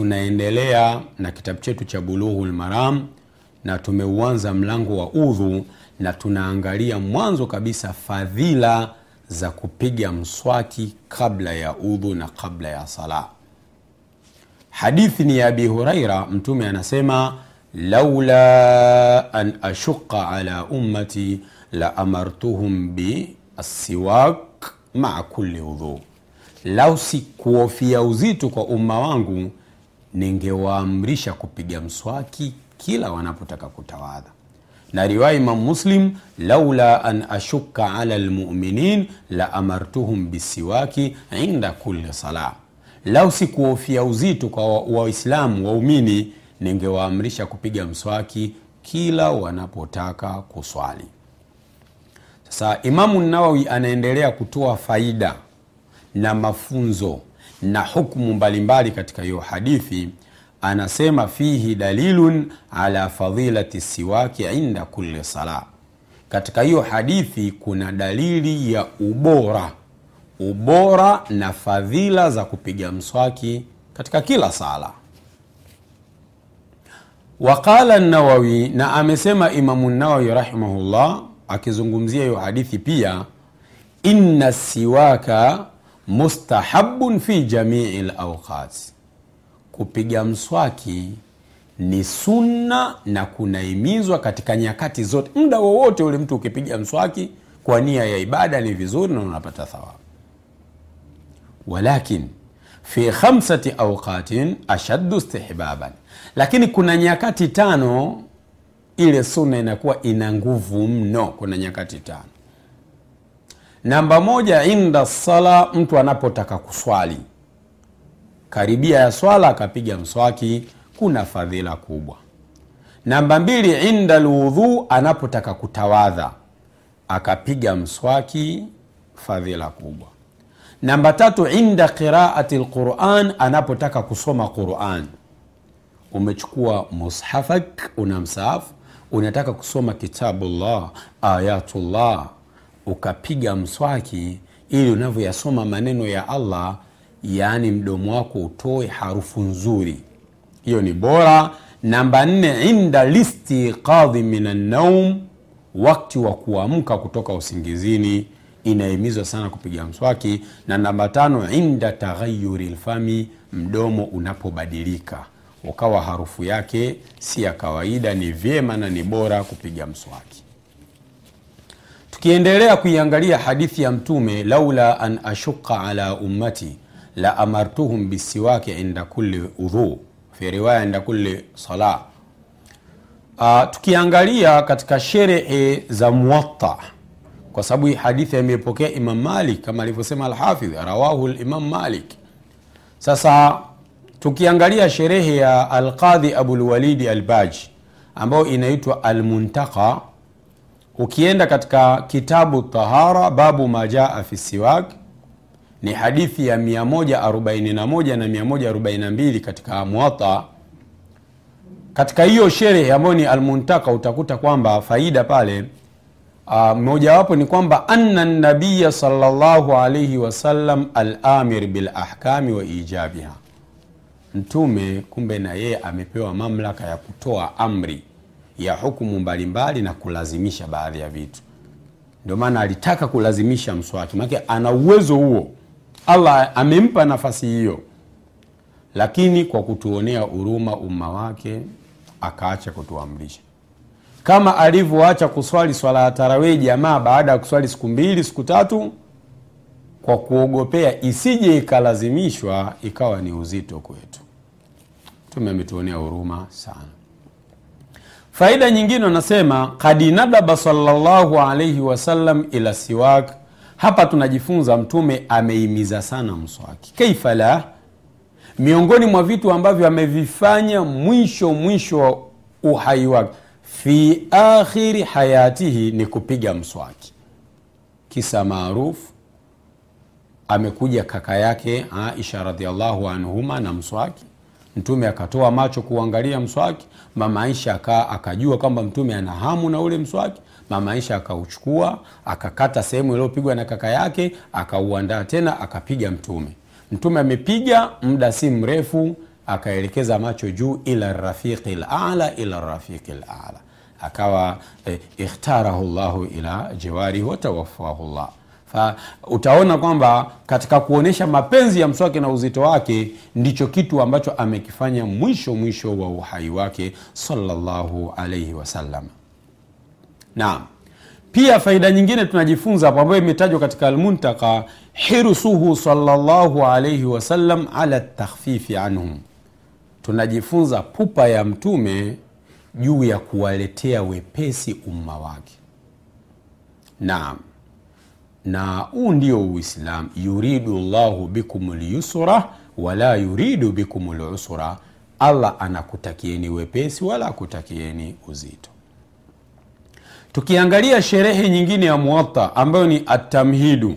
tunaendelea na kitabu chetu cha bulughul maram na tumeuanza mlango wa udhu na tunaangalia mwanzo kabisa fadhila za kupiga mswaki kabla ya udhu na kabla ya sala. Hadithi ni ya abi huraira mtume anasema laula an ashuqa ala ummati la amartuhum biassiwak maa kulli udhu. Lau si kuofia uzito kwa umma wangu ningewaamrisha kupiga mswaki kila wanapotaka kutawadha. Na riwaya imam muslim laula an ashuka ala lmuminin la amartuhum bisiwaki inda kulli sala. Lau si kuofia uzito kwa waislamu wa waumini ningewaamrisha kupiga mswaki kila wanapotaka kuswali. Sasa imamu nawawi anaendelea kutoa faida na mafunzo na hukmu mbalimbali katika hiyo hadithi anasema fihi dalilun ala fadilati siwaki inda kulli sala. Katika hiyo hadithi kuna dalili ya ubora ubora na fadhila za kupiga mswaki katika kila sala. Waqala nawawi na amesema imamu nawawi rahimahullah akizungumzia hiyo hadithi pia inna siwaka mustahabun fi jamii lauqat kupiga mswaki ni sunna na kunahimizwa katika nyakati zote. Muda wowote ule mtu ukipiga mswaki kwa nia ya ibada ni vizuri na unapata thawabu. Walakin fi khamsati auqatin ashaddu istihbaban. Lakini kuna nyakati tano ile sunna inakuwa ina nguvu mno. Kuna nyakati tano namba moja inda sala mtu anapotaka kuswali. Karibia ya swala akapiga mswaki kuna fadhila kubwa. Namba mbili inda lwudhu anapotaka kutawadha akapiga mswaki fadhila kubwa. Namba tatu inda qiraati lquran anapotaka kusoma quran. Umechukua mushafak una msaafu unataka kusoma kitabullah ayatullah ukapiga mswaki ili unavyoyasoma maneno ya allah yaani mdomo wako utoe harufu nzuri. Hiyo ni bora. Namba nne inda listiqadhi min annaum wakti wa kuamka kutoka usingizini. Inahimizwa sana kupiga mswaki. Na namba tano inda taghayuri lfami mdomo unapobadilika. Ukawa harufu yake si ya kawaida ni vyema na ni bora kupiga mswaki tukiendelea kuiangalia hadithi ya mtume laula an ashuqa ala ummati la amartuhum bisiwaki inda kulli udhu fi riwaya inda kulli sala uh, tukiangalia katika sherehe za muwatta kwa sababu hii hadithi amepokea imam malik kama alivyosema alhafidh rawahu limam malik. Sasa tukiangalia sherehe ya alqadhi abulwalidi albaji ambayo inaitwa almuntaka ukienda katika kitabu tahara babu majaa fi siwak ni hadithi ya 141 na 142 katika muwata katika hiyo sherehe ambayo ni almuntaka utakuta kwamba faida pale mojawapo uh, ni kwamba anna nabiya salllahu alaihi wasallam alamir bilahkami wa ijabiha. Mtume kumbe na yeye amepewa mamlaka ya kutoa amri ya hukumu mbalimbali na kulazimisha baadhi ya vitu. Ndio maana alitaka kulazimisha mswaki make ana uwezo huo. Allah amempa nafasi hiyo. Lakini kwa kutuonea huruma umma wake akaacha kutuamrisha. Kama alivyoacha kuswali swala ya tarawii jamaa baada ya kuswali siku mbili siku tatu kwa kuogopea isije ikalazimishwa ikawa ni uzito kwetu. Tume ametuonea huruma sana faida nyingine wanasema kad nadaba salllahu alaihi wasallam ila siwak. Hapa tunajifunza mtume ameimiza sana mswaki. Kaifa la? Miongoni mwa vitu ambavyo amevifanya mwisho mwisho wa uhai wake fi akhiri hayatihi ni kupiga mswaki. Kisa maarufu amekuja kaka yake aisha radiallahu anhuma na mswaki mtume akatoa macho kuangalia mswaki mama aisha aka, akajua kwamba mtume ana hamu na ule mswaki. Mama aisha akauchukua akakata sehemu iliyopigwa na kaka yake akauandaa tena akapiga mtume. Mtume amepiga muda si mrefu akaelekeza macho juu ila rafiqi lala ila rafiqi lala akawa eh, ikhtarahu llahu ila jiwarihi watawafahu llah fa utaona kwamba katika kuonyesha mapenzi ya mswaki na uzito wake ndicho kitu ambacho amekifanya mwisho mwisho wa uhai wake sallallahu alaihi wasallam naam. Pia faida nyingine tunajifunza hapo ambayo imetajwa katika almuntaka hirsuhu sallallahu alaihi wasallam ala takhfifi anhum. Tunajifunza pupa ya mtume juu ya kuwaletea wepesi umma wake. Naam na huu ndio uislam yuridu llahu bikum lyusra wala yuridu bikum lusra allah anakutakieni wepesi wala akutakieni uzito. Tukiangalia sherehe nyingine ya muwatta ambayo ni atamhidu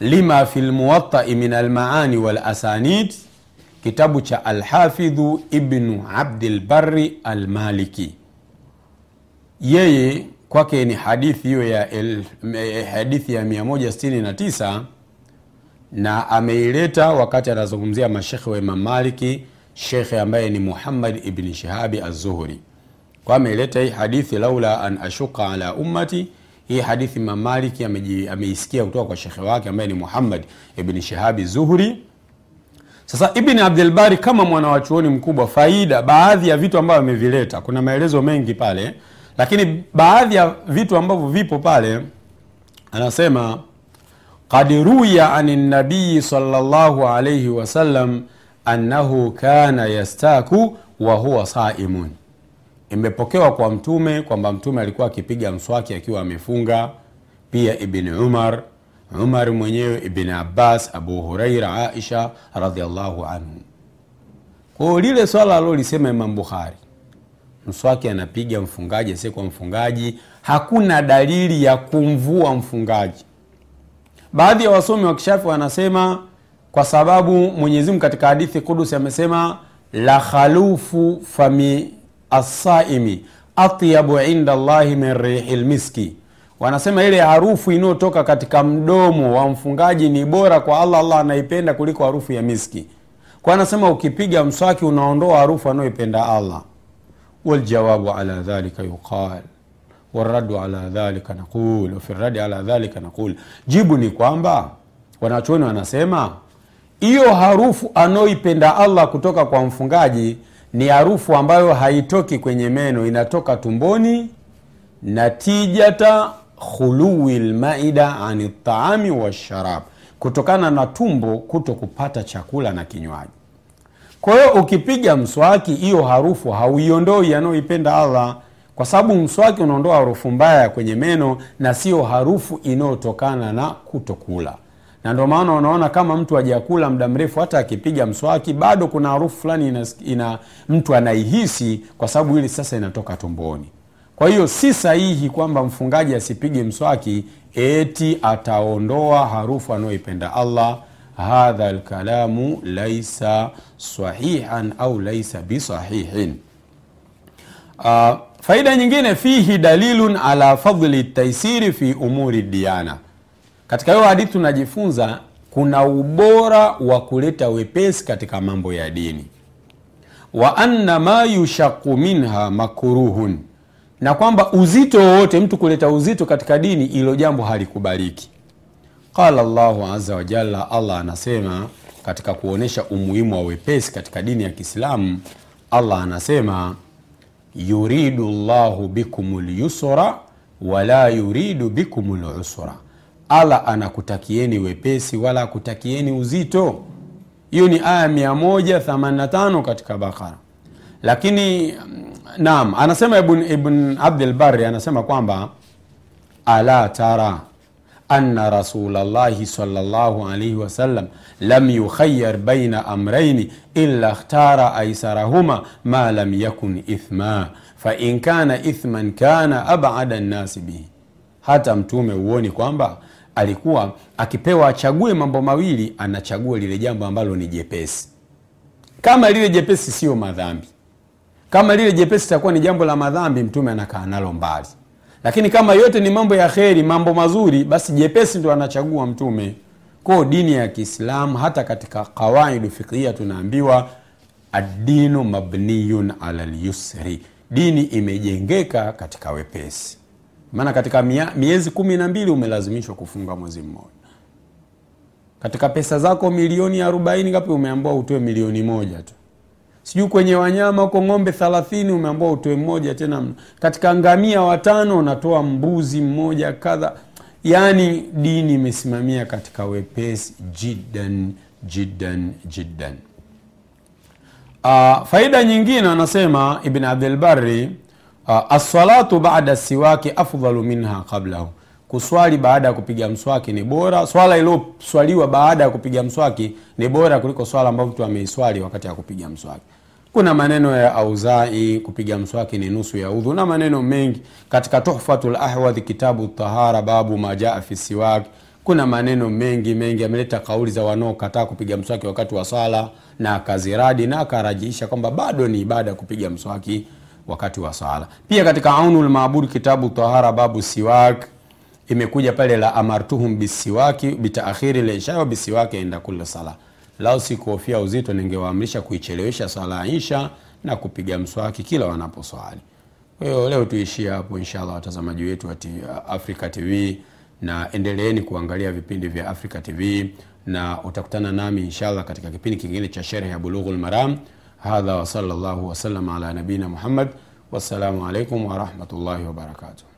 lima fi lmuwattai min almaani walasanid kitabu cha alhafidhu ibnu abdilbari almaliki. Yeye kwake ni hadithi hiyo ya el, hadithi ya 169 na ameileta wakati anazungumzia mashekhe wa imam maliki shekhe ambaye ni muhammad ibni shihabi azuhuri kwa ameileta hii hadithi laula an ashuka ala ummati hii hadithi imam maliki ameisikia kutoka kwa shekhe wake ambaye ni muhammad ibni shihabi zuhuri sasa ibni abdulbari kama mwanawachuoni mkubwa faida baadhi ya vitu ambavyo amevileta kuna maelezo mengi pale lakini baadhi ya vitu ambavyo vipo pale anasema qad ruya ani nabii salllahu alaihi wasallam annahu kana yastaku wa huwa saimun. Imepokewa kwa mtume kwamba mtume alikuwa akipiga mswaki akiwa amefunga. Pia ibni umar umar mwenyewe ibni abbas abu huraira aisha radiallahu anhu. Kwao lile swala alolisema imam bukhari mswaki anapiga mfungaji asiyekuwa mfungaji. Hakuna dalili ya kumvua mfungaji. Baadhi ya wasomi wa kishafi wanasema kwa sababu mwenyezimungu katika hadithi kudusi amesema la khalufu fami assaimi atyabu inda llahi min rihi lmiski wanasema ile harufu inayotoka katika mdomo wa mfungaji ni bora kwa allah allah anaipenda kuliko harufu ya miski. Kwa anasema ukipiga mswaki unaondoa harufu anayoipenda allah والجواب على ذلك يقال والرد على ذلك نقول وفي الرد على ذلك نقول jibu ni kwamba wanachuoni wanasema hiyo harufu anayoipenda allah kutoka kwa mfungaji ni harufu ambayo haitoki kwenye meno inatoka tumboni natijata khuluwi lmaida ani taami washarab kutokana na tumbo kuto kupata chakula na kinywaji kwa hiyo ukipiga mswaki hiyo harufu hauiondoi anayoipenda allah. Kwa sababu mswaki unaondoa harufu mbaya kwenye meno na sio harufu inayotokana na kutokula. Na ndio maana unaona kama mtu hajakula muda mrefu hata akipiga mswaki bado kuna harufu fulani ina, ina mtu anaihisi kwa sababu ili sasa inatoka tumboni. Kwa hiyo si sahihi kwamba mfungaji asipige mswaki eti ataondoa harufu anayoipenda allah hadha lkalamu laisa sahihan au laisa bisahihin. Uh, faida nyingine fihi dalilun ala fadli taisiri fi umuri diana. katika hiyo hadithi tunajifunza kuna ubora wa kuleta wepesi katika mambo ya dini. Wa anna ma yushaku minha makruhun. Na kwamba uzito wowote mtu kuleta uzito katika dini ilo jambo halikubaliki qala llahu aza wajalla allah anasema katika kuonyesha umuhimu wa wepesi katika dini ya kiislamu allah anasema yuridu llahu bikum lyusra wala yuridu bikum lusra allah anakutakieni wepesi wala akutakieni uzito. Hiyo ni aya 185 katika bakara lakini naam anasema ibn, ibn abdulbari anasema kwamba ala tara anna rasulllahi salllahu alaihi wasallam lam yukhayar baina amraini illa ikhtara aisarahuma ma lam yakun ithma. Fain kana ithman kana abada nnasi bihi. Hata mtume huoni kwamba alikuwa akipewa achague mambo mawili anachagua lile jambo ambalo ni jepesi. Kama lile jepesi sio madhambi. Kama lile jepesi itakuwa ni jambo la madhambi mtume anakaa nalo mbali lakini kama yote ni mambo ya kheri mambo mazuri basi jepesi ndo anachagua mtume. Ko dini ya kiislamu hata katika qawaidu fiqhia tunaambiwa addinu mabniyun ala lyusri dini imejengeka katika wepesi. Maana katika miezi kumi na mbili umelazimishwa kufunga mwezi mmoja. Katika pesa zako milioni arobaini ngapi umeambiwa utoe milioni moja tu sijui kwenye wanyama huko ng'ombe thalathini umeambiwa utoe mmoja tena katika ngamia watano unatoa mbuzi mmoja kadha. Yaani dini imesimamia katika wepesi. Jiddan jiddan jiddan. Uh, faida nyingine anasema ibn abdulbari uh, assalatu bada siwaki afdalu minha qablahu. Kuswali baada ya kupiga mswaki ni bora. Swala iliyoswaliwa baada ya kupiga mswaki ni bora kuliko swala ambayo mtu ameiswali wakati ya kupiga mswaki kuna maneno ya auzai kupiga mswaki ni nusu ya udhu na maneno mengi. Katika tuhfatu lahwadhi kitabu tahara babu majaa fi kuna maneno mengi mengi. Ameleta kauli za wanaokataa kupiga mswaki wakati wa sala na akaziradi na akarajiisha kwamba bado ni ibada kupiga mswaki wakati wa sala. pia katika aunul kitabu tahara babu siwak imekuja pale la amartuhum bisiwaki bitaakhiri lisha wa bisiwaki inda kulli sala lao sikuhofia uzito ningewaamrisha kuichelewesha swala ya isha na kupiga mswaki kila wanaposwali. Kwa hiyo leo tuishie hapo inshallah watazamaji wetu wa africa tv na endeleeni kuangalia vipindi vya africa tv na utakutana nami inshallah katika kipindi kingine cha sherhe ya bulughul maram. Hadha wa sallallahu ala nabina muhammad. Wassalamu alaikum warahmatullahi wabarakatuh